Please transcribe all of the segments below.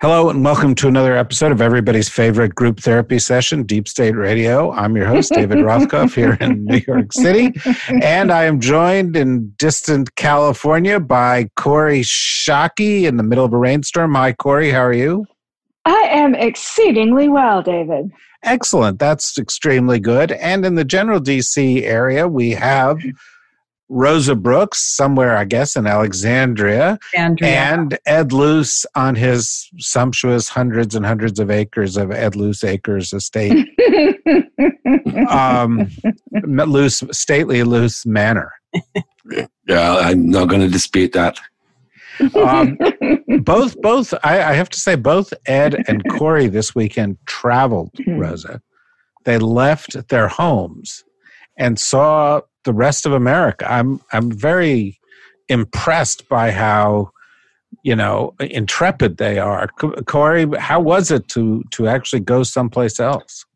Hello, and welcome to another episode of everybody's favorite group therapy session, Deep State Radio. I'm your host, David Rothkopf, here in New York City. And I am joined in distant California by Corey Schake in the middle of a rainstorm. Hi, Corey. How are you? I am exceedingly well, David. Excellent. That's extremely good. And in the general DC area, we have Rosa Brooks, somewhere, I guess, in Alexandria, Andrea. and Ed Luce on his sumptuous hundreds and hundreds of acres of Ed Luce Acres estate, um, Luce, stately Luce Manor. Yeah, I'm not going to dispute that. Um, both, both, I, I have to say, both Ed and Corey this weekend traveled, Rosa. They left their homes and saw the rest of America. I'm, I'm very impressed by how, you know, intrepid they are. Corey, how was it to to actually go someplace else?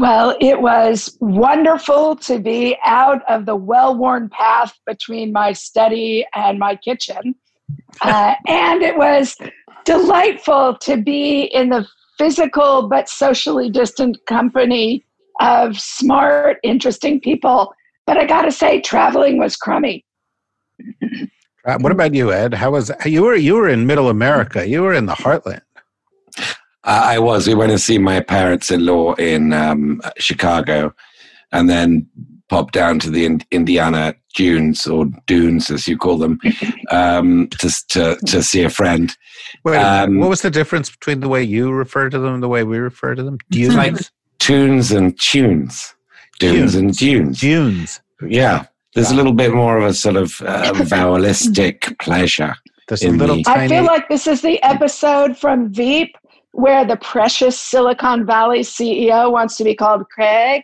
well, it was wonderful to be out of the well worn path between my study and my kitchen. Uh, and it was delightful to be in the physical but socially distant company of smart, interesting people. But I got to say, traveling was crummy. Uh, what about you, Ed? How was you were you were in Middle America? You were in the heartland. I I was. We went to see my parents-in-law in um, Chicago, and then popped down to the in- Indiana dunes or dunes, as you call them, um, to, to to see a friend. Wait. Um, what was the difference between the way you refer to them and the way we refer to them? Dunes. like tunes and tunes, dunes and dunes. Dunes. Yeah, there's a little bit more of a sort of uh, vowelistic pleasure. There's a little the- tiny. I feel like this is the episode from Veep where the precious Silicon Valley CEO wants to be called Craig.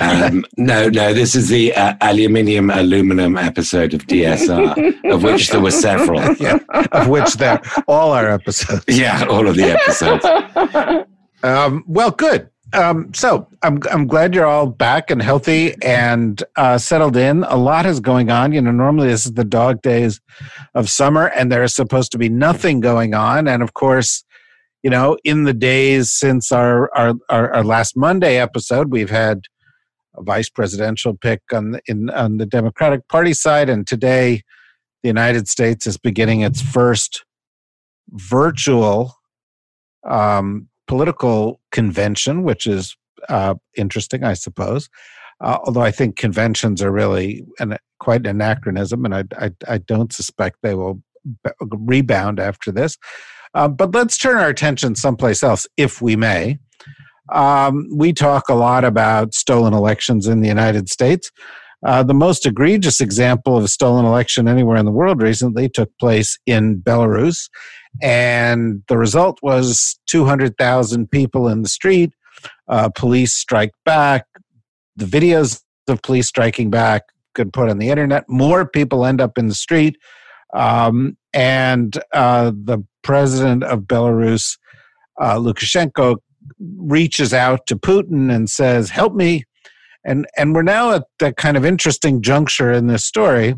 Um, no, no, this is the uh, aluminium aluminum episode of DSR, of which there were several. yeah, of which they're all our episodes. Yeah, all of the episodes. Um, well, good. Um, so I'm I'm glad you're all back and healthy and uh, settled in. A lot is going on. You know, normally this is the dog days of summer, and there is supposed to be nothing going on. And of course, you know, in the days since our our our, our last Monday episode, we've had a vice presidential pick on the, in on the Democratic Party side, and today the United States is beginning its first virtual um, political convention, which is uh, interesting, I suppose. Uh, although I think conventions are really an, quite an anachronism, and I, I, I don't suspect they will b- rebound after this. Uh, but let's turn our attention someplace else, if we may. Um, we talk a lot about stolen elections in the United States. Uh, the most egregious example of a stolen election anywhere in the world recently took place in Belarus. And the result was 200,000 people in the street. Uh, police strike back. The videos of police striking back could put on the internet. More people end up in the street. Um, and uh, the president of Belarus, uh, Lukashenko, reaches out to Putin and says, Help me. And, and we're now at that kind of interesting juncture in this story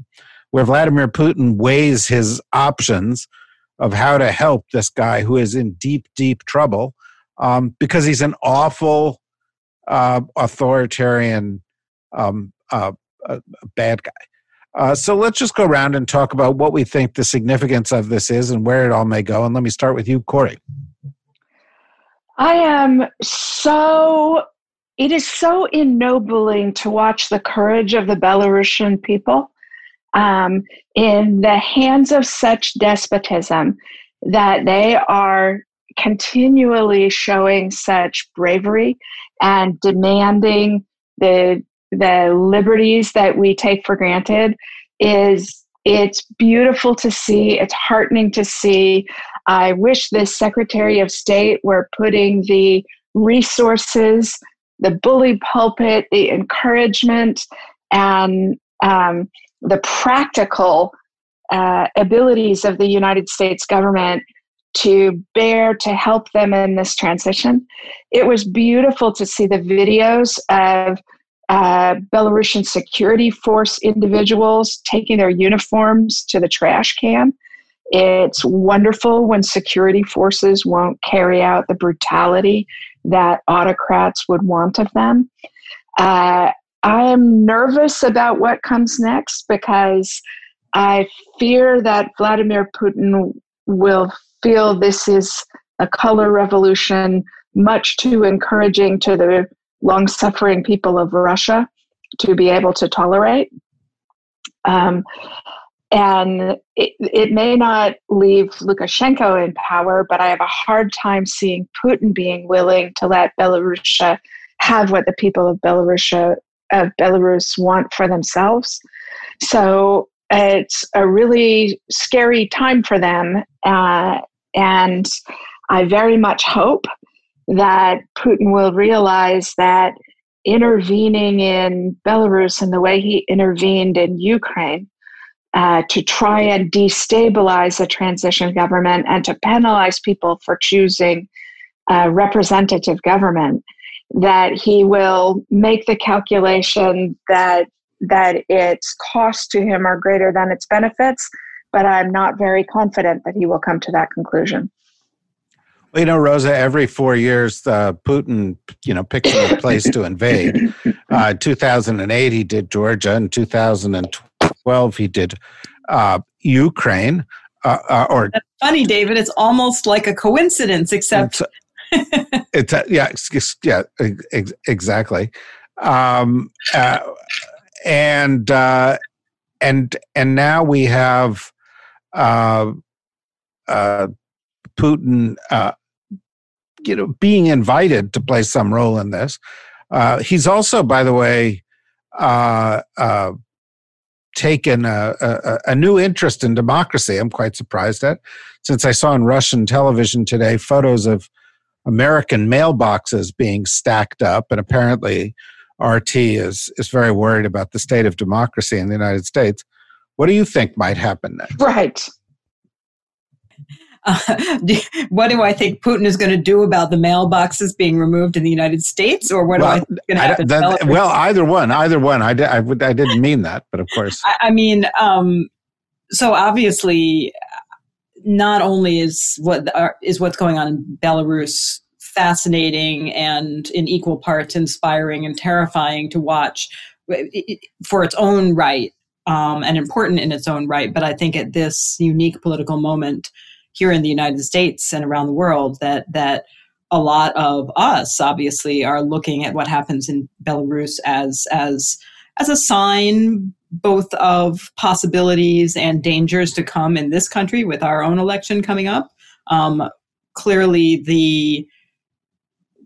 where Vladimir Putin weighs his options of how to help this guy who is in deep, deep trouble um, because he's an awful, uh, authoritarian, um, uh, uh, bad guy. Uh, so let's just go around and talk about what we think the significance of this is and where it all may go. And let me start with you, Corey. I am so, it is so ennobling to watch the courage of the Belarusian people. Um, in the hands of such despotism that they are continually showing such bravery and demanding the the liberties that we take for granted is it's beautiful to see it's heartening to see. I wish the secretary of state were putting the resources the bully pulpit the encouragement and um, the practical uh, abilities of the united states government to bear to help them in this transition. It was beautiful to see the videos of uh, Belarusian security force individuals taking their uniforms to the trash can. It's wonderful when security forces won't carry out the brutality that autocrats would want of them. Uh, I am nervous about what comes next because I fear that Vladimir Putin will feel this is a color revolution much too encouraging to the long suffering people of Russia to be able to tolerate. Um, and it, it may not leave Lukashenko in power, but I have a hard time seeing Putin being willing to let Belarus have what the people of Belarus of Belarus want for themselves. So it's a really scary time for them, uh, and I very much hope that Putin will realize that intervening in Belarus in the way he intervened in Ukraine uh, to try and destabilize a transition government and to penalize people for choosing a representative government, that he will make the calculation that that its costs to him are greater than its benefits but I'm not very confident that he will come to that conclusion. Well, you know, Rosa, every four years, uh, Putin, you know, picks a place to invade. Uh, 2008, he did Georgia. In 2012, he did uh, Ukraine. Uh, uh, or That's funny, David. It's almost like a coincidence, except it's, uh, yeah, yeah, ex- exactly. Um, and and and now we have uh, uh, Putin, uh, you know, being invited to play some role in this. Uh, he's also, by the way, uh, uh, taken a, a, a, new interest in democracy. I'm quite surprised at, since I saw on Russian television today photos of American mailboxes being stacked up, and apparently RT is is very worried about the state of democracy in the United States. What do you think might happen next? Right. Uh, what do I think Putin is going to do about the mailboxes being removed in the United States, or what well, do I think going to happen? That, well, either one, either one. I, I, I didn't mean that, but of course. I, I mean, um, so obviously, not only is what uh, is what's going on in Belarus fascinating and in equal parts inspiring and terrifying to watch for its own right um, and important in its own right. But I think at this unique political moment here in the United States and around the world, that that a lot of us obviously are looking at what happens in Belarus as as as a sign both of possibilities and dangers to come in this country with our own election coming up. Um, clearly, the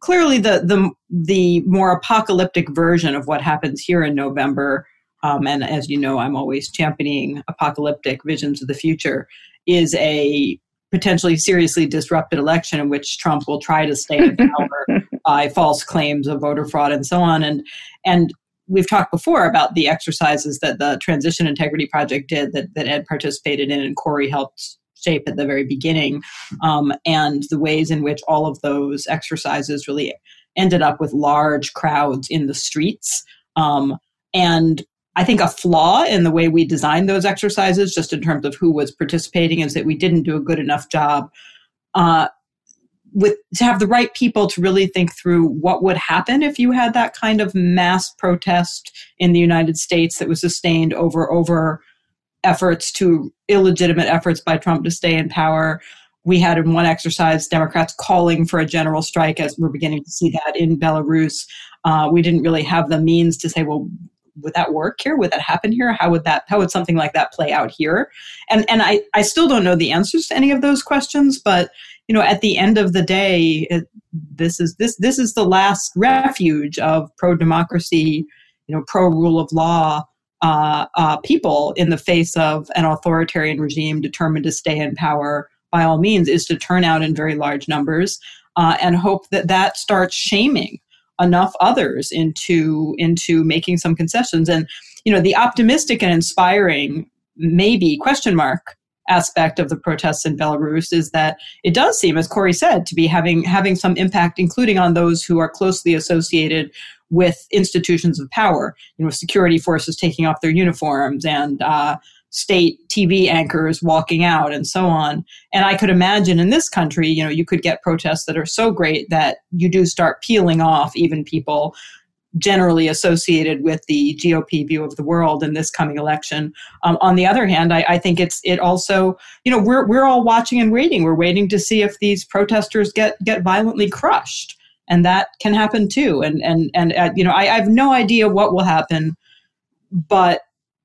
clearly the the the more apocalyptic version of what happens here in November um, and as you know, I'm always championing apocalyptic visions of the future, is a potentially seriously disrupted election in which Trump will try to stay in power by false claims of voter fraud and so on. And and we've talked before about the exercises that the Transition Integrity Project did that, that Ed participated in and Corey helped shape at the very beginning, um, and the ways in which all of those exercises really ended up with large crowds in the streets. Um, and I think a flaw in the way we designed those exercises, just in terms of who was participating, is that we didn't do a good enough job uh, with to have the right people to really think through what would happen if you had that kind of mass protest in the United States that was sustained over over efforts to illegitimate efforts by Trump to stay in power. We had in one exercise Democrats calling for a general strike, as we're beginning to see that in Belarus. Uh, we didn't really have the means to say, well, would that work here? Would that happen here? How would that how would something like that play out here? And and I I still don't know the answers to any of those questions, but you know, at the end of the day, it, this is this this is the last refuge of pro democracy, you know, pro rule of law uh, uh, people in the face of an authoritarian regime determined to stay in power by all means is to turn out in very large numbers uh, and hope that that starts shaming enough others into into making some concessions. And you know the optimistic and inspiring maybe question mark aspect of the protests in Belarus is that it does seem, as Corey said, to be having having some impact, including on those who are closely associated with institutions of power. You know, security forces taking off their uniforms and uh, state TV anchors walking out and so on. And I could imagine in this country, you know, you could get protests that are so great that you do start peeling off even people generally associated with the GOP view of the world in this coming election. Um, on the other hand, I, I, think it's it also you know we're we're all watching and waiting. We're waiting to see if these protesters get get violently crushed, and that can happen too. And and and uh, you know I, I have no idea what will happen, but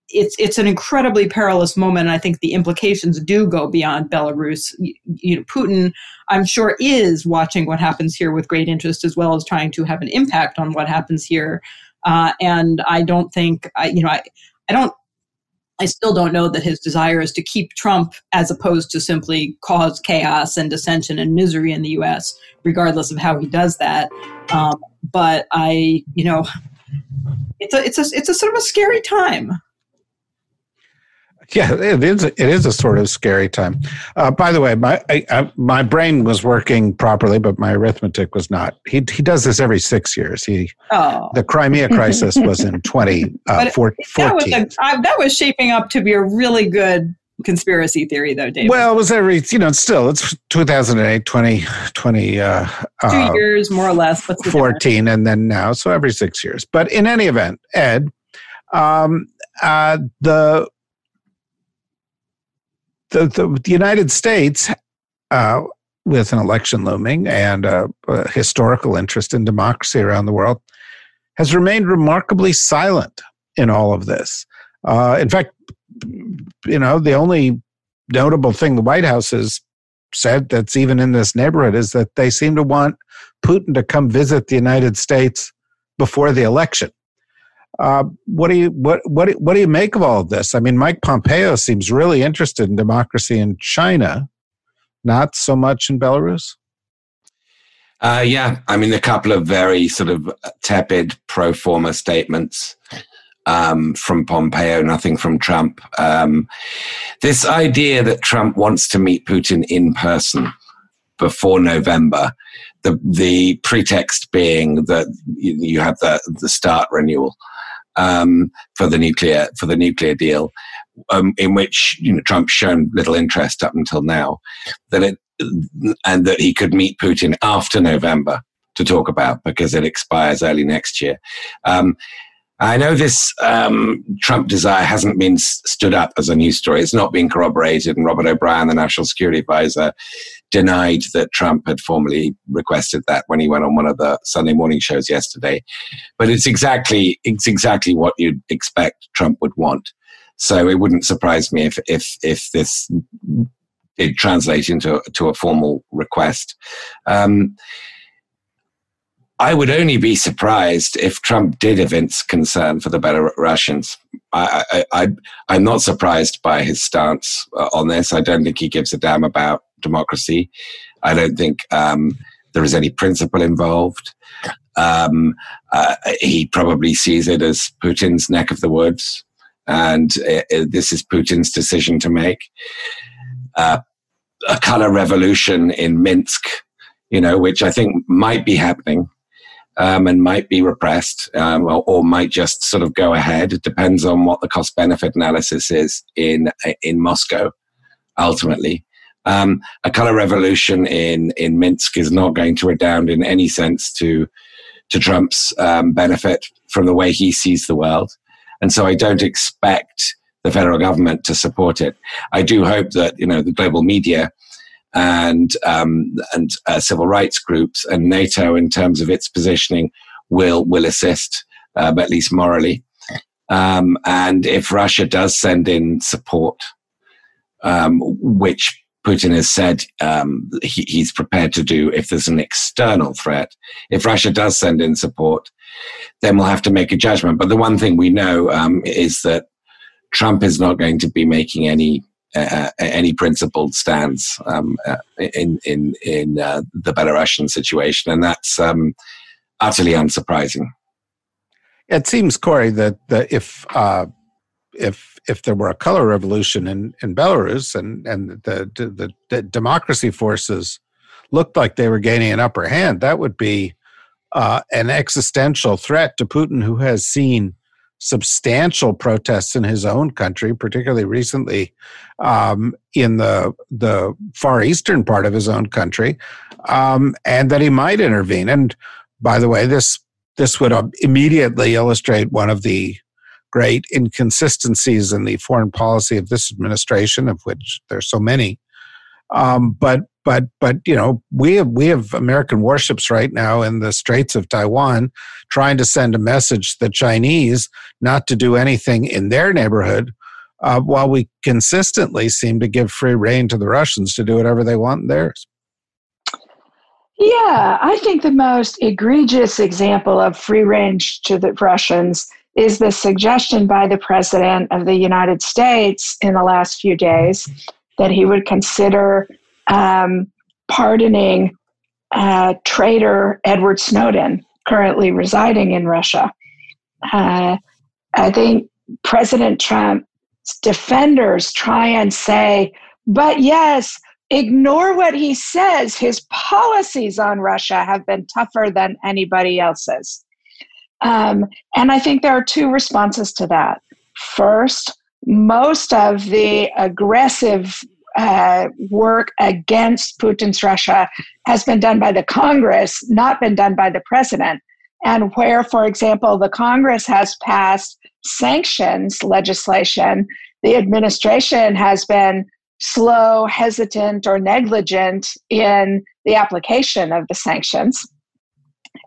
it's it's an incredibly perilous moment. And I think the implications do go beyond Belarus. You, you, know, Putin, I'm sure, is watching what happens here with great interest, as well as trying to have an impact on what happens here. Uh, and I don't think, I, you know, I, I don't. I still don't know that his desire is to keep Trump as opposed to simply cause chaos and dissension and misery in the U.S., regardless of how he does that. Um, but I, you know, it's a it's a it's a sort of a scary time. Yeah, it is. It is a sort of scary time. Uh, by the way, my I, I, my brain was working properly, but my arithmetic was not. He he does this every six years. He oh. the Crimea crisis was in twenty uh, four, that was a, I, that was shaping up to be a really good conspiracy theory, though, David. Well, it was every you know still it's 2008, 20, 20 uh, two uh, years more or less. Fourteen, difference? and then now, so every six years. But in any event, Ed, um, uh, the the, the, the United States, uh, with an election looming and a, a, historical interest in democracy around the world, has remained remarkably silent in all of this. Uh, in fact, you know, the only notable thing the White House has said that's even in this neighborhood is that they seem to want Putin to come visit the United States before the election. Uh, what do you what what what do you make of all of this? I mean, Mike Pompeo seems really interested in democracy in China, not so much in Belarus. Uh, yeah, I mean, a couple of very sort of tepid pro forma statements um, from Pompeo, nothing from Trump. Um, this idea that Trump wants to meet Putin in person before November, the the pretext being that you, have the the START renewal um, for the nuclear for the nuclear deal, um, in which you know Trump's shown little interest up until now, that it and that he could meet Putin after November to talk about because it expires early next year. Um, I know this um, Trump desire hasn't been stood up as a news story. It's not been corroborated, and Robert O'Brien, the national security advisor, denied that Trump had formally requested that when he went on one of the Sunday morning shows yesterday. But it's exactly it's exactly what you'd expect Trump would want. So it wouldn't surprise me if if if this did translate into to a formal request. Um, I would only be surprised if Trump did evince concern for the Belarusians. I, am not surprised by his stance uh, on this. I don't think he gives a damn about democracy. I don't think um, there is any principle involved. Um, uh, he probably sees it as Putin's neck of the woods, and it, it, this is Putin's decision to make. Uh, a color revolution in Minsk, you know, which I think might be happening um, and might be repressed um, or, or, might just sort of go ahead. It depends on what the cost benefit analysis is in in Moscow. Ultimately, um, a color revolution in in Minsk is not going to redound in any sense to to Trump's um, benefit from the way he sees the world, and so I don't expect the federal government to support it. I do hope that you know the global media and um, and uh, civil rights groups and NATO in terms of its positioning will will assist, uh, at least morally. Um, and if Russia does send in support, um, which Putin has said um, he, he's prepared to do if there's an external threat, if Russia does send in support, then we'll have to make a judgment. But the one thing we know um, is that Trump is not going to be making any uh, any principled stance um, uh, in in in uh, the Belarusian situation, and that's um, utterly unsurprising. It seems, Corey, that, that if uh, if if there were a color revolution in, in Belarus and and the, the the democracy forces looked like they were gaining an upper hand, that would be uh, an existential threat to Putin, who has seen substantial protests in his own country, particularly recently um, in the the far eastern part of his own country, um, and that he might intervene. And by the way, this this would immediately illustrate one of the great inconsistencies in the foreign policy of this administration, of which there's so many. Um, but but but you know we have we have American warships right now in the Straits of Taiwan, trying to send a message to the Chinese not to do anything in their neighborhood, uh, while we consistently seem to give free rein to the Russians to do whatever they want in theirs. Yeah, I think the most egregious example of free range to the Russians is the suggestion by the President of the United States in the last few days that he would consider um, pardoning uh, traitor Edward Snowden, currently residing in Russia. Uh, I think President Trump's defenders try and say, but yes, ignore what he says. His policies on Russia have been tougher than anybody else's. Um, and I think there are two responses to that. First, most of the aggressive uh, work against Putin's Russia has been done by the Congress, not been done by the president. And where, for example, the Congress has passed sanctions legislation, the administration has been slow, hesitant, or negligent in the application of the sanctions.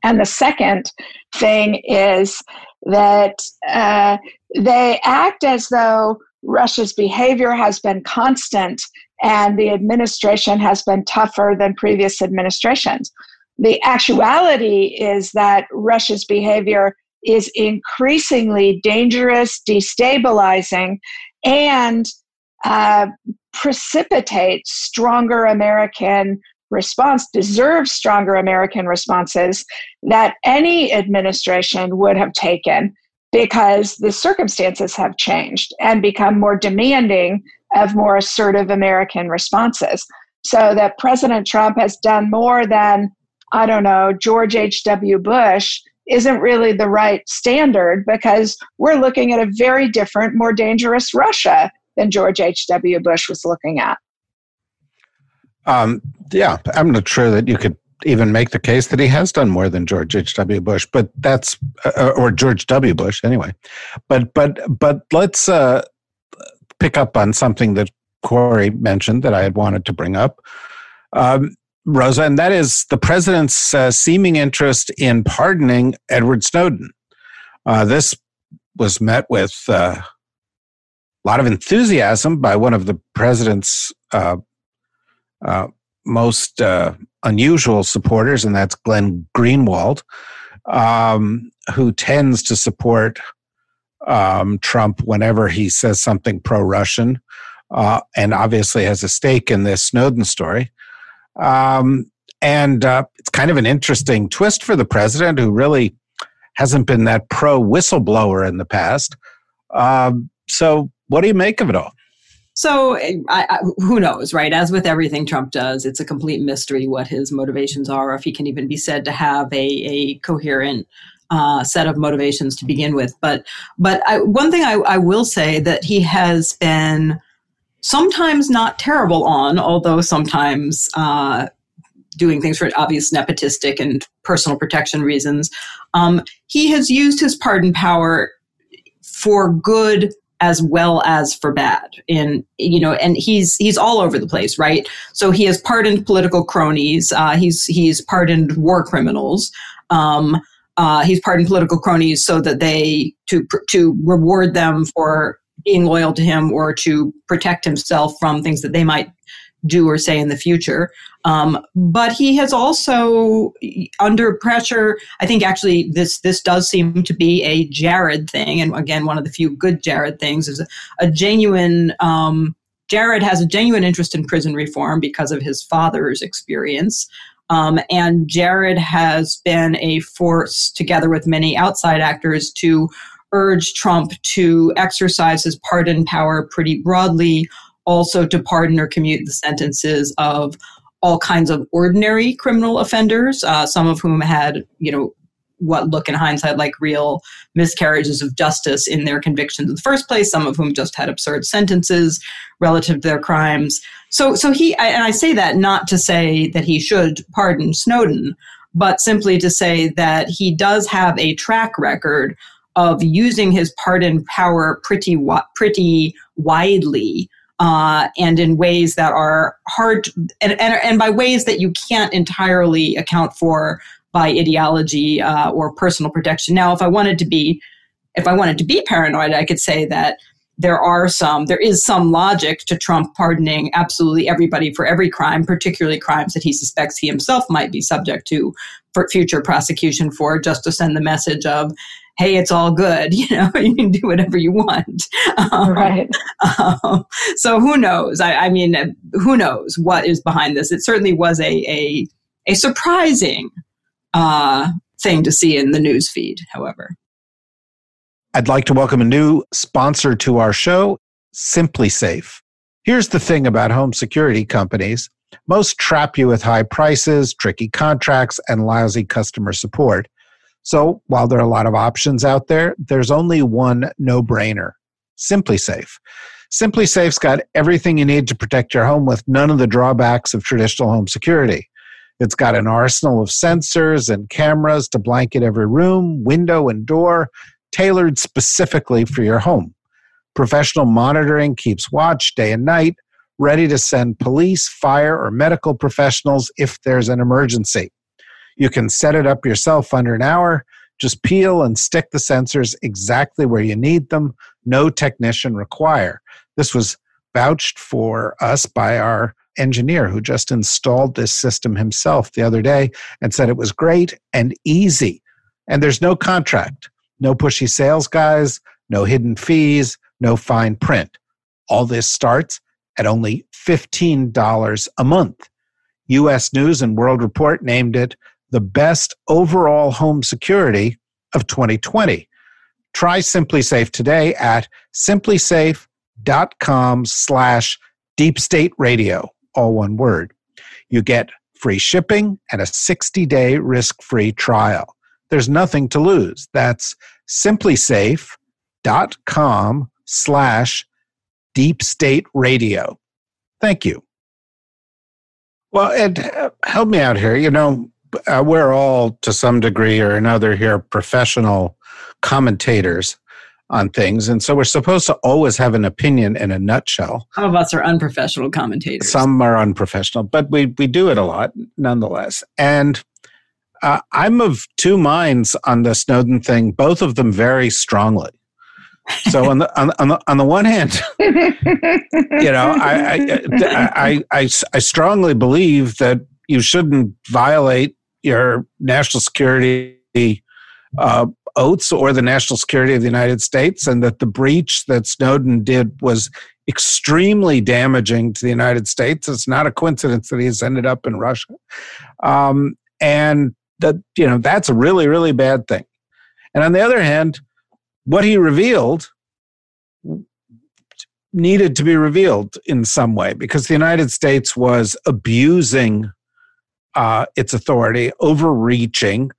And the second thing is that uh, they act as though Russia's behavior has been constant and the administration has been tougher than previous administrations. The actuality is that Russia's behavior is increasingly dangerous, destabilizing, and uh, precipitates stronger American response, deserves stronger American responses that any administration would have taken because the circumstances have changed and become more demanding of more assertive American responses. So that President Trump has done more than, I don't know, George H.W. Bush isn't really the right standard because we're looking at a very different, more dangerous Russia than George H.W. Bush was looking at. Um, yeah, I'm not sure that you could even make the case that he has done more than George H.W. Bush, but that's uh, or George W. Bush anyway. But but but let's uh, pick up on something that Corey mentioned that I had wanted to bring up, um, Rosa, and that is the president's uh, seeming interest in pardoning Edward Snowden. Uh, this was met with uh, a lot of enthusiasm by one of the president's uh, most uh, unusual supporters, and that's Glenn Greenwald, um, who tends to support um, Trump whenever he says something pro Russian, uh, and obviously has a stake in this Snowden story. Um, and uh, it's kind of an interesting twist for the president, who really hasn't been that pro whistleblower in the past. Um, so, what do you make of it all? So I, I, who knows, right? As with everything Trump does, it's a complete mystery what his motivations are, or if he can even be said to have a, a coherent uh, set of motivations to begin with. But but I, one thing I, I will say that he has been sometimes not terrible on, although sometimes uh, doing things for obvious nepotistic and personal protection reasons. Um, he has used his pardon power for good as well as for bad. In you know and he's he's all over the place right? So he has pardoned political cronies. Uh, he's he's pardoned war criminals. Um, uh, he's pardoned political cronies so that they to to reward them for being loyal to him or to protect himself from things that they might do or say in the future. Um, but he has also under pressure. I think actually this this does seem to be a Jared thing, and again, one of the few good Jared things is a, a genuine. Um, Jared has a genuine interest in prison reform because of his father's experience. Um, and Jared has been a force, together with many outside actors, to urge Trump to exercise his pardon power pretty broadly, also to pardon or commute the sentences of all kinds of ordinary criminal offenders, uh, some of whom had, you know, what look in hindsight like real miscarriages of justice in their convictions in the first place, some of whom just had absurd sentences relative to their crimes. So, so he, I, and I say that not to say that he should pardon Snowden, but simply to say that he does have a track record of using his pardon power pretty, pretty widely uh, and in ways that are hard, to, and, and, and by ways that you can't entirely account for by ideology uh, or personal protection. Now, if I wanted to be, if I wanted to be paranoid, I could say that there are some, there is some logic to Trump pardoning absolutely everybody for every crime, particularly crimes that he suspects he himself might be subject to for future prosecution for, just to send the message of, hey, it's all good. You know, you can do whatever you want. Um, right. Um, so who knows? I, I, mean, who knows what is behind this? It certainly was a a, a surprising uh, thing to see in the news feed, however. I'd like to welcome a new sponsor to our show, SimpliSafe. Here's the thing about home security companies most trap you with high prices, tricky contracts, and lousy customer support. So while there are a lot of options out there, there's only one no brainer SimpliSafe. Simply Safe's got everything you need to protect your home with none of the drawbacks of traditional home security. It's got an arsenal of sensors and cameras to blanket every room, window, and door, tailored specifically for your home. Professional monitoring keeps watch day and night, ready to send police, fire, or medical professionals if there's an emergency. You can set it up yourself under an hour. Just peel and stick the sensors exactly where you need them. No technician required. This was vouched for us by our engineer who just installed this system himself the other day and said it was great and easy. And there's no contract, no pushy sales guys, no hidden fees, no fine print. All this starts at only $15 a month. US News and World Report named it the best overall home security of 2020. Try SimpliSafe today at simplisafe.com slash deep state radio all one word. You get free shipping and a 60 day risk free trial. There's nothing to lose. That's simplisafe.com slash deep state radio. Thank you. Well, Ed, help me out here. You know, uh, we're all to some degree or another here professional commentators on things. And so we're supposed to always have an opinion in a nutshell. Some of us are unprofessional commentators. Some are unprofessional, but we, we do it a lot nonetheless. And uh, I'm of two minds on the Snowden thing, both of them very strongly. So on the on, on the on the one hand, you know, I I, I I I strongly believe that you shouldn't violate your national security uh, oaths or the national security of the United States, and that the breach that Snowden did was extremely damaging to the United States. It's not a coincidence that he's ended up in Russia, um, and that you know that's a really really bad thing. And on the other hand, what he revealed needed to be revealed in some way because the United States was abusing uh, its authority, overreaching,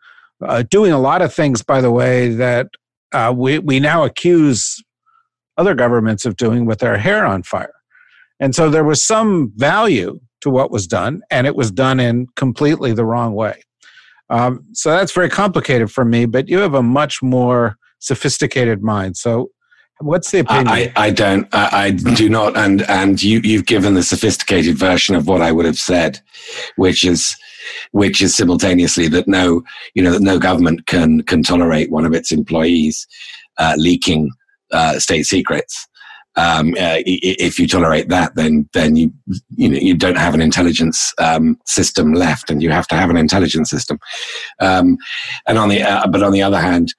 uh, doing a lot of things, by the way, that uh, we, we now accuse other governments of doing with their hair on fire. And so there was some value to what was done, and it was done in completely the wrong way. Um, so that's very complicated for me, but you have a much more sophisticated mind. So what's the opinion? I, I don't, I, I, do not. And, and you, you've given the sophisticated version of what I would have said, which is which is simultaneously that no, you know, that no government can can tolerate one of its employees uh, leaking uh, state secrets. Um, uh, if you tolerate that, then then you you know you don't have an intelligence um, system left, and you have to have an intelligence system. Um, and on the uh, but on the other hand,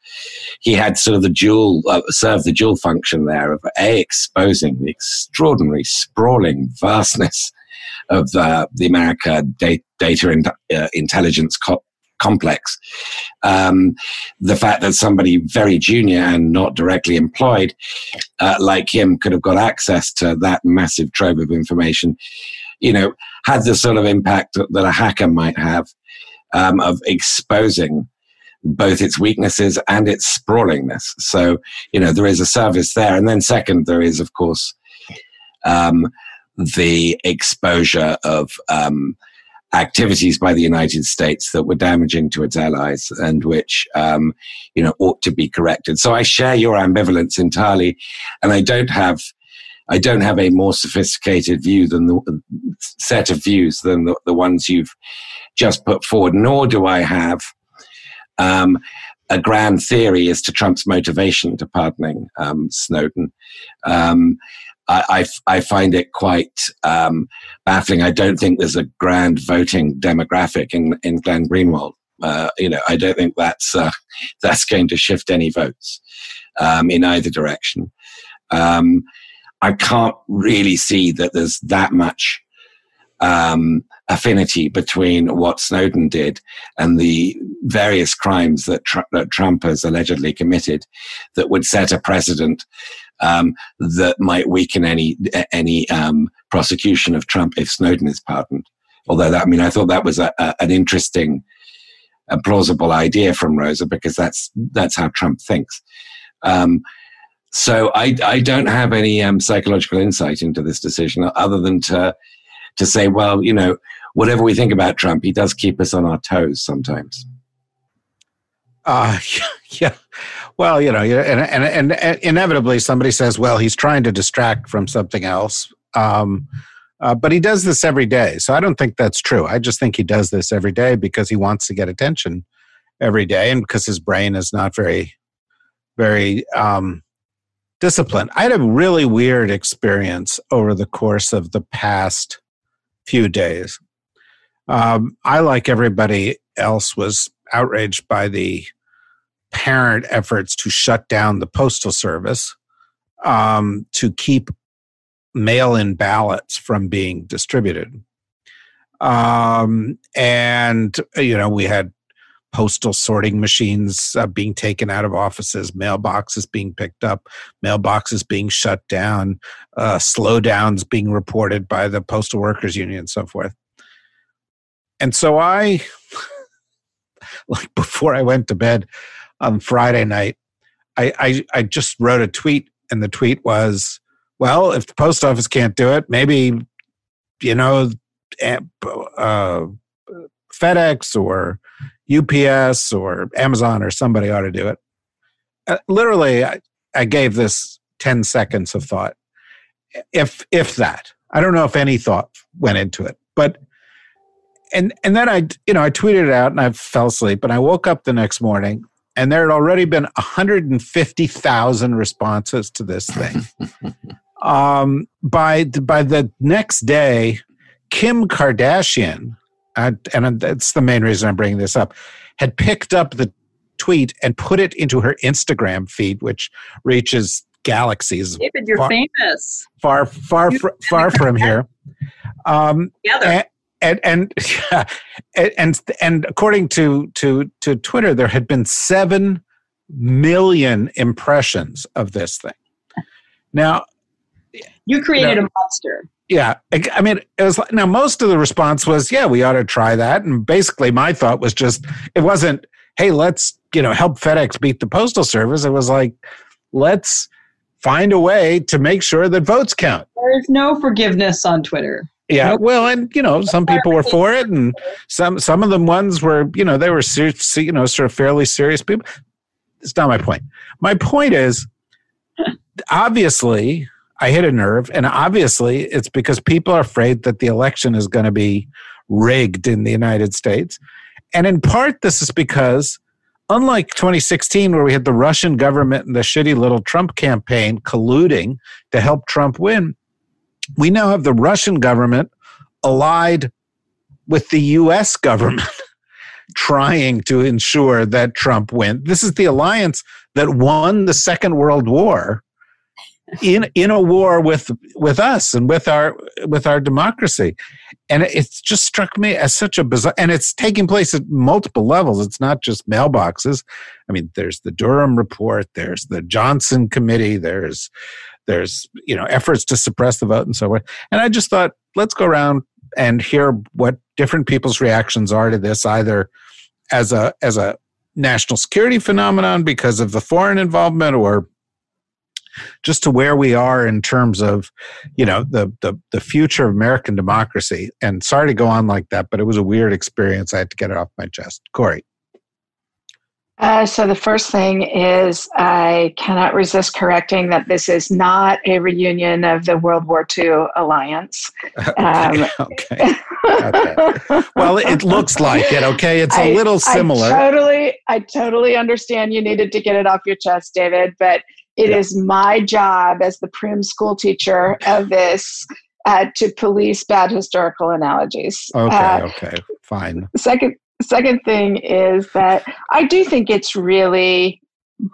he had sort of the dual uh, serve the dual function there of a exposing the extraordinary sprawling vastness of uh, the America data, in, uh, intelligence co- complex. Um, the fact that somebody very junior and not directly employed, uh, like him, could have got access to that massive trove of information, you know, had the sort of impact that a hacker might have um, of exposing both its weaknesses and its sprawlingness. So, you know, there is a service there. And then, second, there is, of course, um, the exposure of um, activities by the United States that were damaging to its allies and which, um, you know, ought to be corrected. So I share your ambivalence entirely, and I don't have. I don't have a more sophisticated view than the set of views than the, the ones you've just put forward, nor do I have um, a grand theory as to Trump's motivation to pardoning um, Snowden. Um, I, find it quite um, baffling. I don't think there's a grand voting demographic in, in Glenn Greenwald. Uh, you know, I don't think that's uh, that's going to shift any votes um, in either direction. Um, I can't really see that there's that much um, affinity between what Snowden did and the various crimes that, Tr- that Trump has allegedly committed that would set a precedent um, that might weaken any any um, prosecution of Trump if Snowden is pardoned. Although that, I mean, I thought that was a, a, an interesting, a plausible idea from Rosa because that's that's how Trump thinks. Um, so I I don't have any um, psychological insight into this decision other than to to say, well, you know, whatever we think about Trump, he does keep us on our toes sometimes. Uh, yeah. Well, you know, and, and, and inevitably somebody says, well, he's trying to distract from something else. Um, uh, but he does this every day. So I don't think that's true. I just think he does this every day because he wants to get attention every day and because his brain is not very, very um, disciplined. I had a really weird experience over the course of the past few days. Um, I, like everybody else, was outraged by the parent efforts to shut down the postal service um, to keep mail-in ballots from being distributed um, and you know we had postal sorting machines uh, being taken out of offices mailboxes being picked up mailboxes being shut down uh, slowdowns being reported by the postal workers union and so forth. And so i like before i went to bed on Friday night, I, I, I just wrote a tweet, and the tweet was, "Well, if the post office can't do it, maybe you know, uh, FedEx or UPS or Amazon or somebody ought to do it." Uh, literally, I, I gave this ten seconds of thought, if if that. I don't know if any thought went into it, but and and then I you know I tweeted it out and I fell asleep and I woke up the next morning and there had already been 150,000 responses to this thing. um, by the, by the next day, Kim Kardashian, and that's the main reason I'm bringing this up, had picked up the tweet and put it into her Instagram feed, which reaches galaxies. David, you're far, famous. Far, far, far, far from here. Um, Together. And, and and, yeah, and and according to to to Twitter, there had been seven million impressions of this thing. Now, you created a monster. Yeah, I mean, it was like, now most of the response was, "Yeah, we ought to try that." And basically, my thought was just, it wasn't, "Hey, let's you know help FedEx beat the postal service." It was like, let's find a way to make sure that votes count. There is no forgiveness on Twitter. Yeah, well, and you know, some people were for it, and some some of them ones were, you know, they were serious, you know, sort of fairly serious people. It's not my point. My point is, obviously, I hit a nerve, and obviously, it's because people are afraid that the election is going to be rigged in the United States. And in part, this is because, unlike 2016, where we had the Russian government and the shitty little Trump campaign colluding to help Trump win, we now have the Russian government allied with the US government trying to ensure that Trump win. This is the alliance that won the Second World War in in a war with with us and with our with our democracy. And it just struck me as such a bizarre and it's taking place at multiple levels. It's not just mailboxes. I mean there's the durham report there's the johnson committee there's there's you know efforts to suppress the vote and so on and i just thought let's go around and hear what different people's reactions are to this either as a as a national security phenomenon because of the foreign involvement or just to where we are in terms of you know the the, the future of american democracy and sorry to go on like that but it was a weird experience i had to get it off my chest Kori. uh, so the first thing is I cannot resist correcting that this is not a reunion of the World War II alliance. Um, okay. okay. Well, it looks like it. Okay, it's a I, little similar. I totally, I totally understand. You needed to get it off your chest, David. But it yeah. is my job as the prim school teacher of this uh, to police bad historical analogies. Okay, uh, okay, fine. Second, second thing is that I do think it's really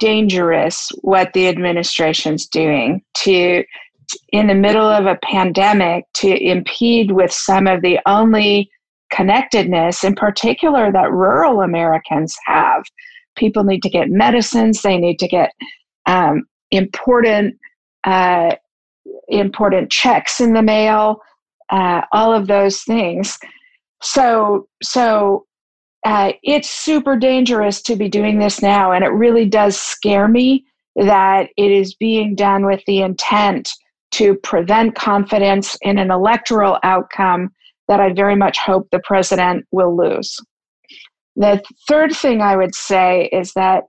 dangerous what the administration's doing to in the middle of a pandemic to impede with some of the only connectedness in particular that rural americans have people need to get medicines they need to get um, important uh, important checks in the mail, uh, all of those things. So so uh, it's super dangerous to be doing this now, and it really does scare me that it is being done with the intent to prevent confidence in an electoral outcome that I very much hope the president will lose. The third thing I would say is that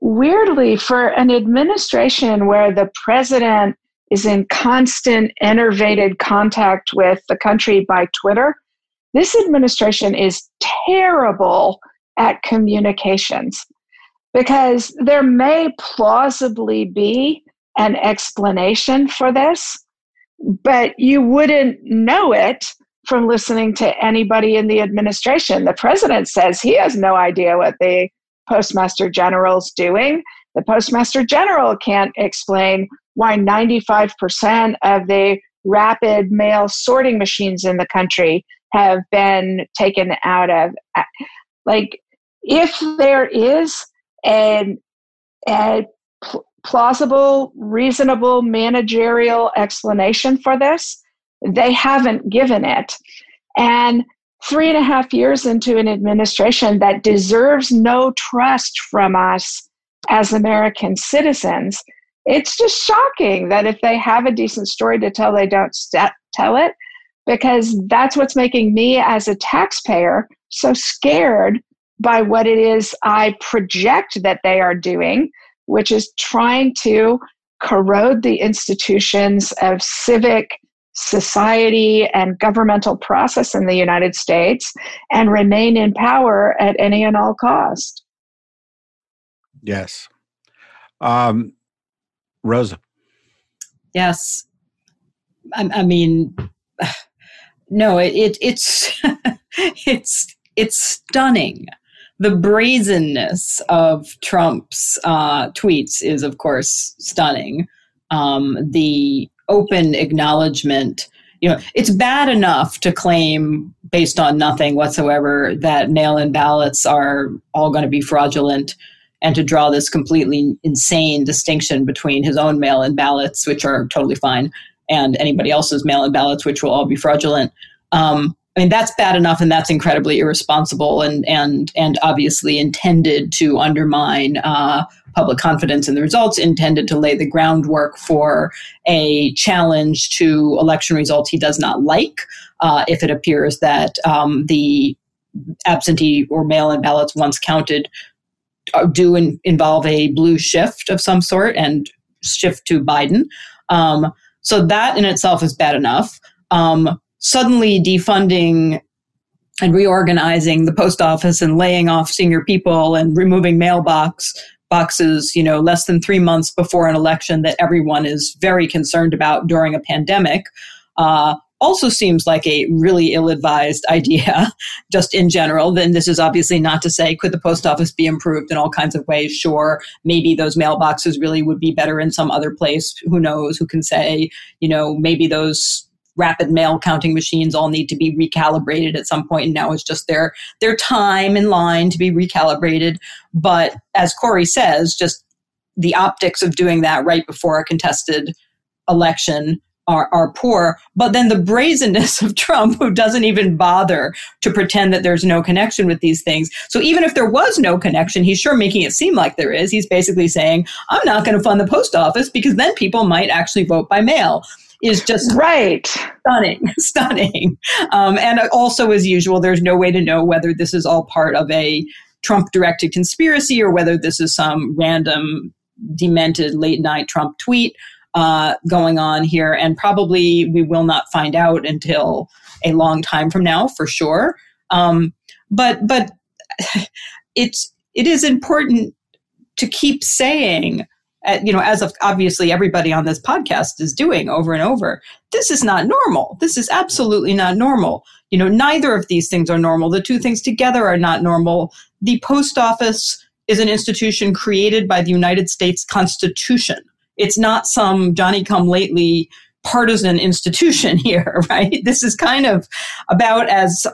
weirdly, for an administration where the president is in constant, enervated contact with the country by Twitter, this administration is terrible at communications because there may plausibly be an explanation for this, but you wouldn't know it from listening to anybody in the administration. The president says he has no idea what the Postmaster General's doing. The Postmaster General can't explain why 95% of the rapid mail sorting machines in the country have been taken out of. Uh, like, if there is an, a plausible, reasonable managerial explanation for this, they haven't given it. And three and a half years into an administration that deserves no trust from us as American citizens, it's just shocking that if they have a decent story to tell, they don't st- tell it because that's what's making me as a taxpayer so scared by what it is I project that they are doing, which is trying to corrode the institutions of civic society and governmental process in the United States and remain in power at any and all cost. Yes. Um, Rosa. Yes. I, I mean, no, it, it it's it's it's stunning. The brazenness of Trump's uh, tweets is, of course, stunning. Um, the open acknowledgement. You know it's bad enough to claim based on nothing whatsoever that mail-in ballots are all going to be fraudulent and to draw this completely insane distinction between his own mail-in ballots which are totally fine and anybody else's mail-in ballots which will all be fraudulent. Um, I mean that's bad enough, and that's incredibly irresponsible, and and and obviously intended to undermine uh, public confidence in the results, intended to lay the groundwork for a challenge to election results he does not like. Uh, if it appears that um, the absentee or mail-in ballots once counted uh, do in, involve a blue shift of some sort and shift to Biden. Um, so that in itself is bad enough. Um, suddenly defunding and reorganizing the post office and laying off senior people and removing mailbox boxes, you know, less than three months before an election that everyone is very concerned about during a pandemic. Uh, also seems like a really ill advised idea, just in general. Then this is obviously not to say, could the post office be improved in all kinds of ways? Sure. Maybe those mailboxes really would be better in some other place. Who knows? Who can say, you know, maybe those rapid mail counting machines all need to be recalibrated at some point and now it's just their their time in line to be recalibrated but as Kori says just the optics of doing that right before a contested election are, are poor. But then the brazenness of Trump, who doesn't even bother to pretend that there's no connection with these things. So even if there was no connection, he's sure making it seem like there is. He's basically saying, I'm not going to fund the post office because then people might actually vote by mail. Is just right, stunning, stunning. Um, and also, as usual, there's no way to know whether this is all part of a Trump directed conspiracy or whether this is some random, demented late night Trump tweet uh, going on here, and probably we will not find out until a long time from now, for sure. Um, but but it's it is important to keep saying, Uh, you know, as of obviously everybody on this podcast is doing over and over, this is not normal. This is absolutely not normal. You know, neither of these things are normal. The two things together are not normal. The post office is an institution created by the United States Constitution. It's not some Johnny come lately partisan institution here, right? This is kind of about as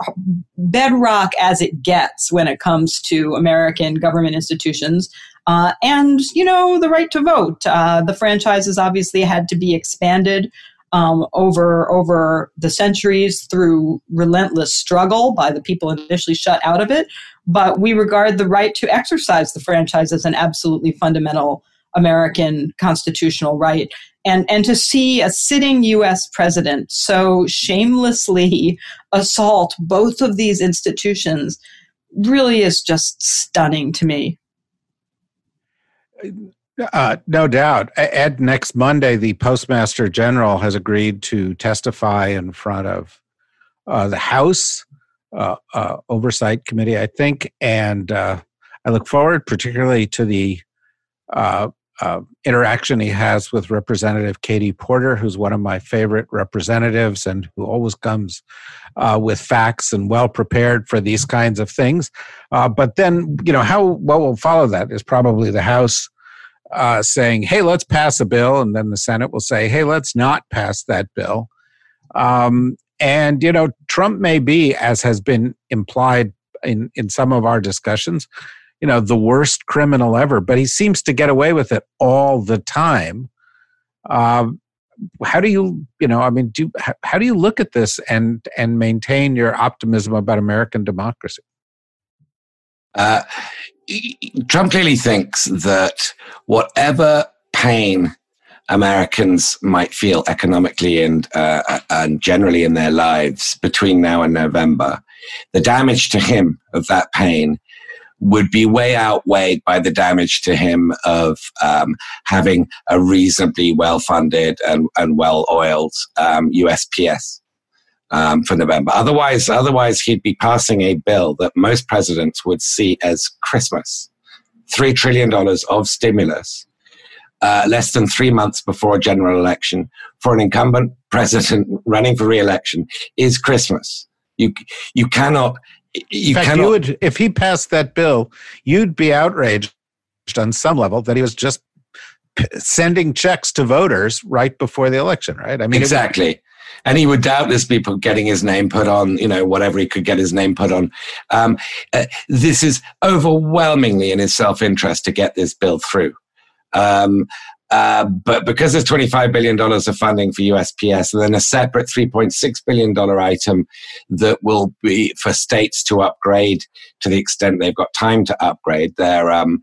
bedrock as it gets when it comes to American government institutions. Uh, and, you know, the right to vote. Uh, the franchises obviously had to be expanded um, over, over the centuries through relentless struggle by the people initially shut out of it. But we regard the right to exercise the franchise as an absolutely fundamental American constitutional right. And, and to see a sitting US president so shamelessly assault both of these institutions really is just stunning to me. Uh, no doubt. Ed, next Monday, the Postmaster General has agreed to testify in front of uh, the House uh, uh Oversight Committee, I think. And uh, I look forward particularly to the uh, interaction he has with Representative Katie Porter, who's one of my favorite representatives and who always comes with facts and well prepared for these kinds of things. But then, you know, how what will follow that is probably the House uh, saying, hey, let's pass a bill. And then the Senate will say, hey, let's not pass that bill. Um, and, you know, Trump may be, as has been implied in, in some of our discussions, you know the worst criminal ever but he seems to get away with it all the time um, how do you you know i mean do how, how do you look at this and and maintain your optimism about american democracy uh, trump clearly thinks that whatever pain Americans might feel economically and uh, and generally in their lives between now and November, the damage to him of that pain would be way outweighed by the damage to him of um, having a reasonably well funded and, and well oiled um, USPS. Um, for November. Otherwise, otherwise he'd be passing a bill that most presidents would see as Christmas, three trillion dollars of stimulus, uh, less than three months before a general election for an incumbent president running for re-election is Christmas. You you cannot you In fact, cannot, you would if he passed that bill, you'd be outraged on some level that he was just p- sending checks to voters right before the election, right? I mean, exactly. And he would doubtless be getting his name put on, you know, whatever he could get his name put on. Um, uh, this is overwhelmingly in his self interest to get this bill through. Um, uh, but because there's $25 billion of funding for USPS, and then a separate $3.6 billion item that will be for states to upgrade to the extent they've got time to upgrade their um,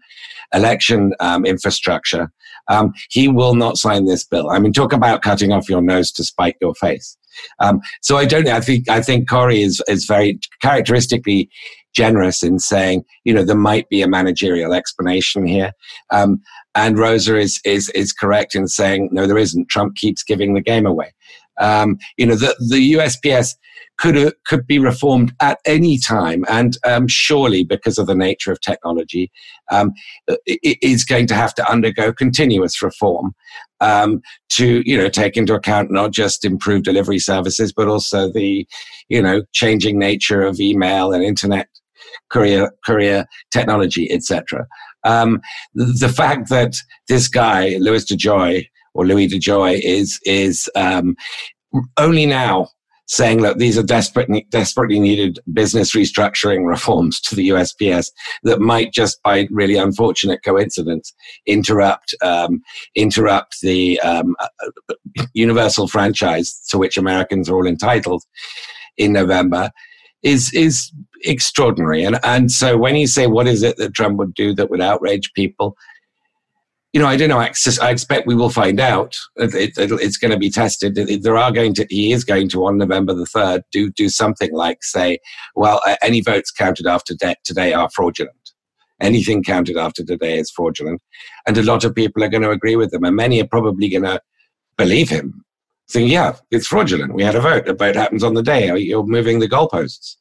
election um, infrastructure, um, he will not sign this bill. I mean, talk about cutting off your nose to spite your face. Um, so I don't. I think I think Kori is is very characteristically generous in saying, you know, there might be a managerial explanation here. Um, and Rosa is, is, is correct in saying, no, there isn't. Trump keeps giving the game away. Um, you know, the, the USPS could uh, could be reformed at any time, and um, surely because of the nature of technology, um, it is going to have to undergo continuous reform um, to you know take into account not just improved delivery services, but also the you know changing nature of email and internet courier courier technology, etc. Um, the, fact that this guy Louis DeJoy or Louis DeJoy is is um, only now saying, that these are desperately, desperately needed business restructuring reforms to the USPS that might just by really unfortunate coincidence interrupt, um, interrupt the um, uh, universal franchise to which Americans are all entitled in November is, is extraordinary. And, and so when you say, what is it that Trump would do that would outrage people? you know, I don't know. I, expect we will find out. It, it, it's going to be tested. There are going to, he is going to on November the third do do something like say, well, any votes counted after de- today are fraudulent. Anything counted after today is fraudulent, and a lot of people are going to agree with him, and many are probably going to believe him, saying, "Yeah, it's fraudulent. We had a vote. The vote happens on the day. You're moving the goalposts."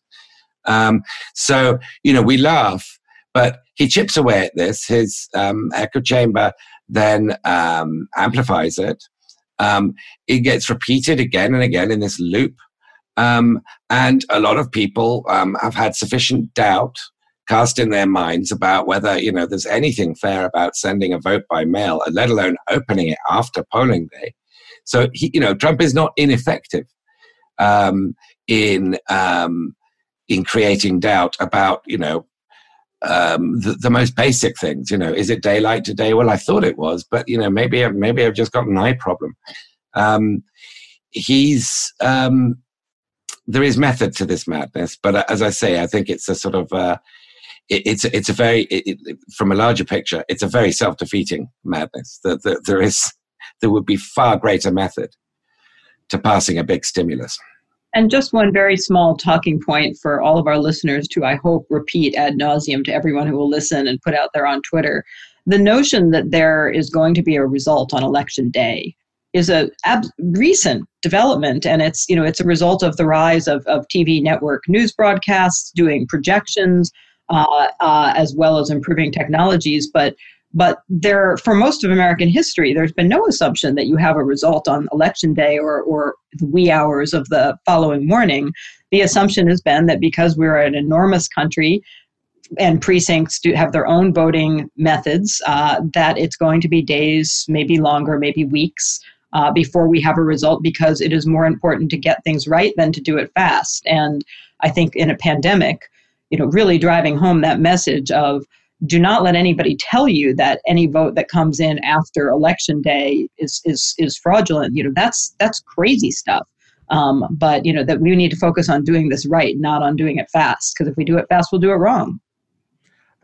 Um, so you know, we laugh but he chips away at this. His um, echo chamber then um, amplifies it. Um, it gets repeated again and again in this loop. Um, and a lot of people um, have had sufficient doubt cast in their minds about whether you know there's anything fair about sending a vote by mail, let alone opening it after polling day. So he, you know, Trump is not ineffective um, in um, in creating doubt about you know um, the, the, most basic things. You know, is it daylight today? Well, I thought it was, but you know, maybe maybe I've just got an eye problem. Um, he's um, there is method to this madness, but uh, as I say, I think it's a sort of uh, it, it's it's a very it, it, from a larger picture, it's a very self defeating madness. That the, there is there would be far greater method to passing a big stimulus. And just one very small talking point for all of our listeners to, I hope, repeat ad nauseum to everyone who will listen and put out there on Twitter. The notion that there is going to be a result on election day is a ab- recent development, and it's you know it's a result of the rise of, of TV network news broadcasts doing projections uh, uh, as well as improving technologies, but but there, for most of American history, there's been no assumption that you have a result on election day or, or the wee hours of the following morning. The assumption has been that because we're an enormous country and precincts do have their own voting methods, uh, that it's going to be days, maybe longer, maybe weeks. Uh, before we have a result, because it is more important to get things right than to do it fast. And I think in a pandemic, you know, really driving home that message of do not let anybody tell you that any vote that comes in after election day is is is fraudulent. You know that's that's crazy stuff. Um, but you know that we need to focus on doing this right, not on doing it fast. Because if we do it fast, we'll do it wrong.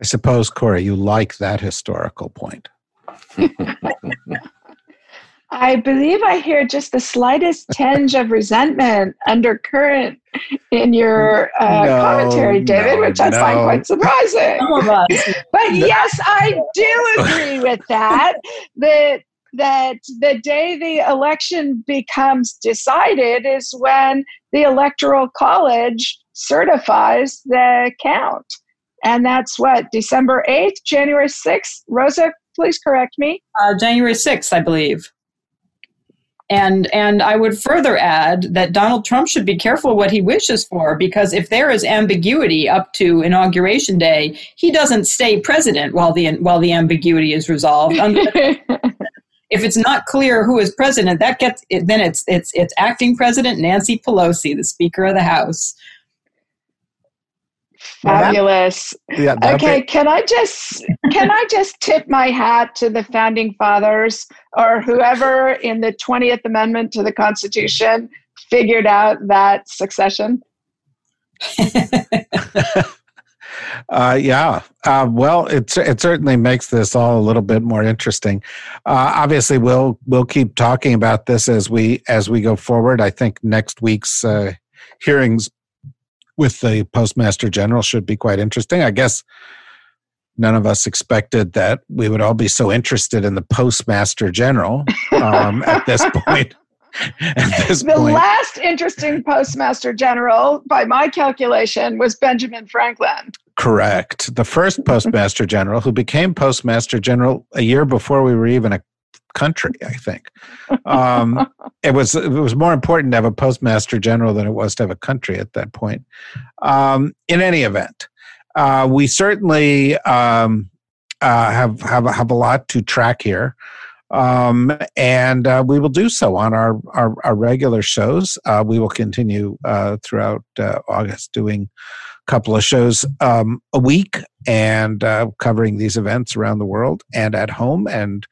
I suppose, Kori, you like that historical point. I believe I hear just the slightest tinge of resentment undercurrent in your uh, no, commentary, David, no, which I no. find quite surprising. but yes, I do agree with that. That that the day the election becomes decided is when the electoral college certifies the count. And that's what, December 8th, January 6th? Rosa, please correct me. Uh, January 6th, I believe. And and I would further add that Donald Trump should be careful what he wishes for because if there is ambiguity up to inauguration day, he doesn't stay president while the while the ambiguity is resolved. if it's not clear who is president, that gets then it's it's it's acting president Nancy Pelosi, the Speaker of the House. Fabulous. Yeah, okay, be- can I just can I just tip my hat to the founding fathers or whoever in the 20th amendment to the Constitution figured out that succession? uh, yeah. Uh, well, it it certainly makes this all a little bit more interesting. Uh, obviously, we'll we'll keep talking about this as we as we go forward. I think next week's uh, hearings with the postmaster general should be quite interesting. I guess none of us expected that we would all be so interested in the postmaster general um, at this point. At this the point, last interesting postmaster general, by my calculation, was Benjamin Franklin. correct. The first postmaster general, who became postmaster general a year before we were even a country, I think. Um, it was it was more important to have a postmaster general than it was to have a country at that point. Um, in any event, uh, we certainly um, uh, have have have a lot to track here. Um, and uh, we will do so on our, our, our regular shows. Uh, we will continue uh, throughout uh, August doing a couple of shows um, a week and uh, covering these events around the world and at home. And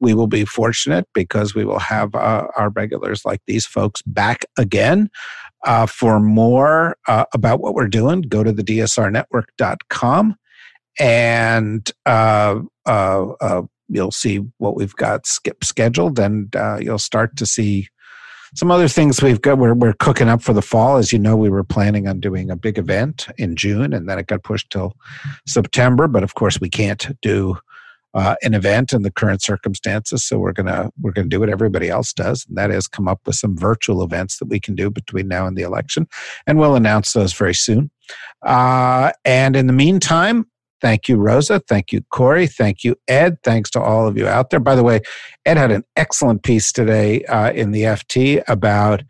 we will be fortunate because we will have uh, our regulars like these folks back again. Uh, for more uh, about what we're doing, go to the dsrnetwork.com and uh, uh, uh, you'll see what we've got skip scheduled and you'll start to see some other things we've got we're, we're cooking up for the fall as you know we were planning on doing a big event in june and then it got pushed till september but of course we can't do uh, an event in the current circumstances so we're gonna we're gonna do what everybody else does and that is come up with some virtual events that we can do between now and the election and we'll announce those very soon uh, and in the meantime Thank you, Rosa. Thank you, Kori. Thank you, Ed. Thanks to all of you out there. By the way, Ed had an excellent piece today uh, in the FT about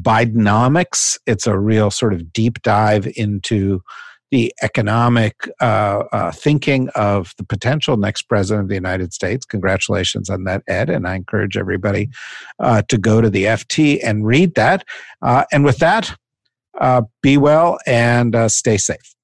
Bidenomics. It's a real sort of deep dive into the economic uh, uh, thinking of the potential next president of the United States. Congratulations on that, Ed. And I encourage everybody uh, to go to the FT and read that. Uh, and with that, uh, be well and uh, stay safe.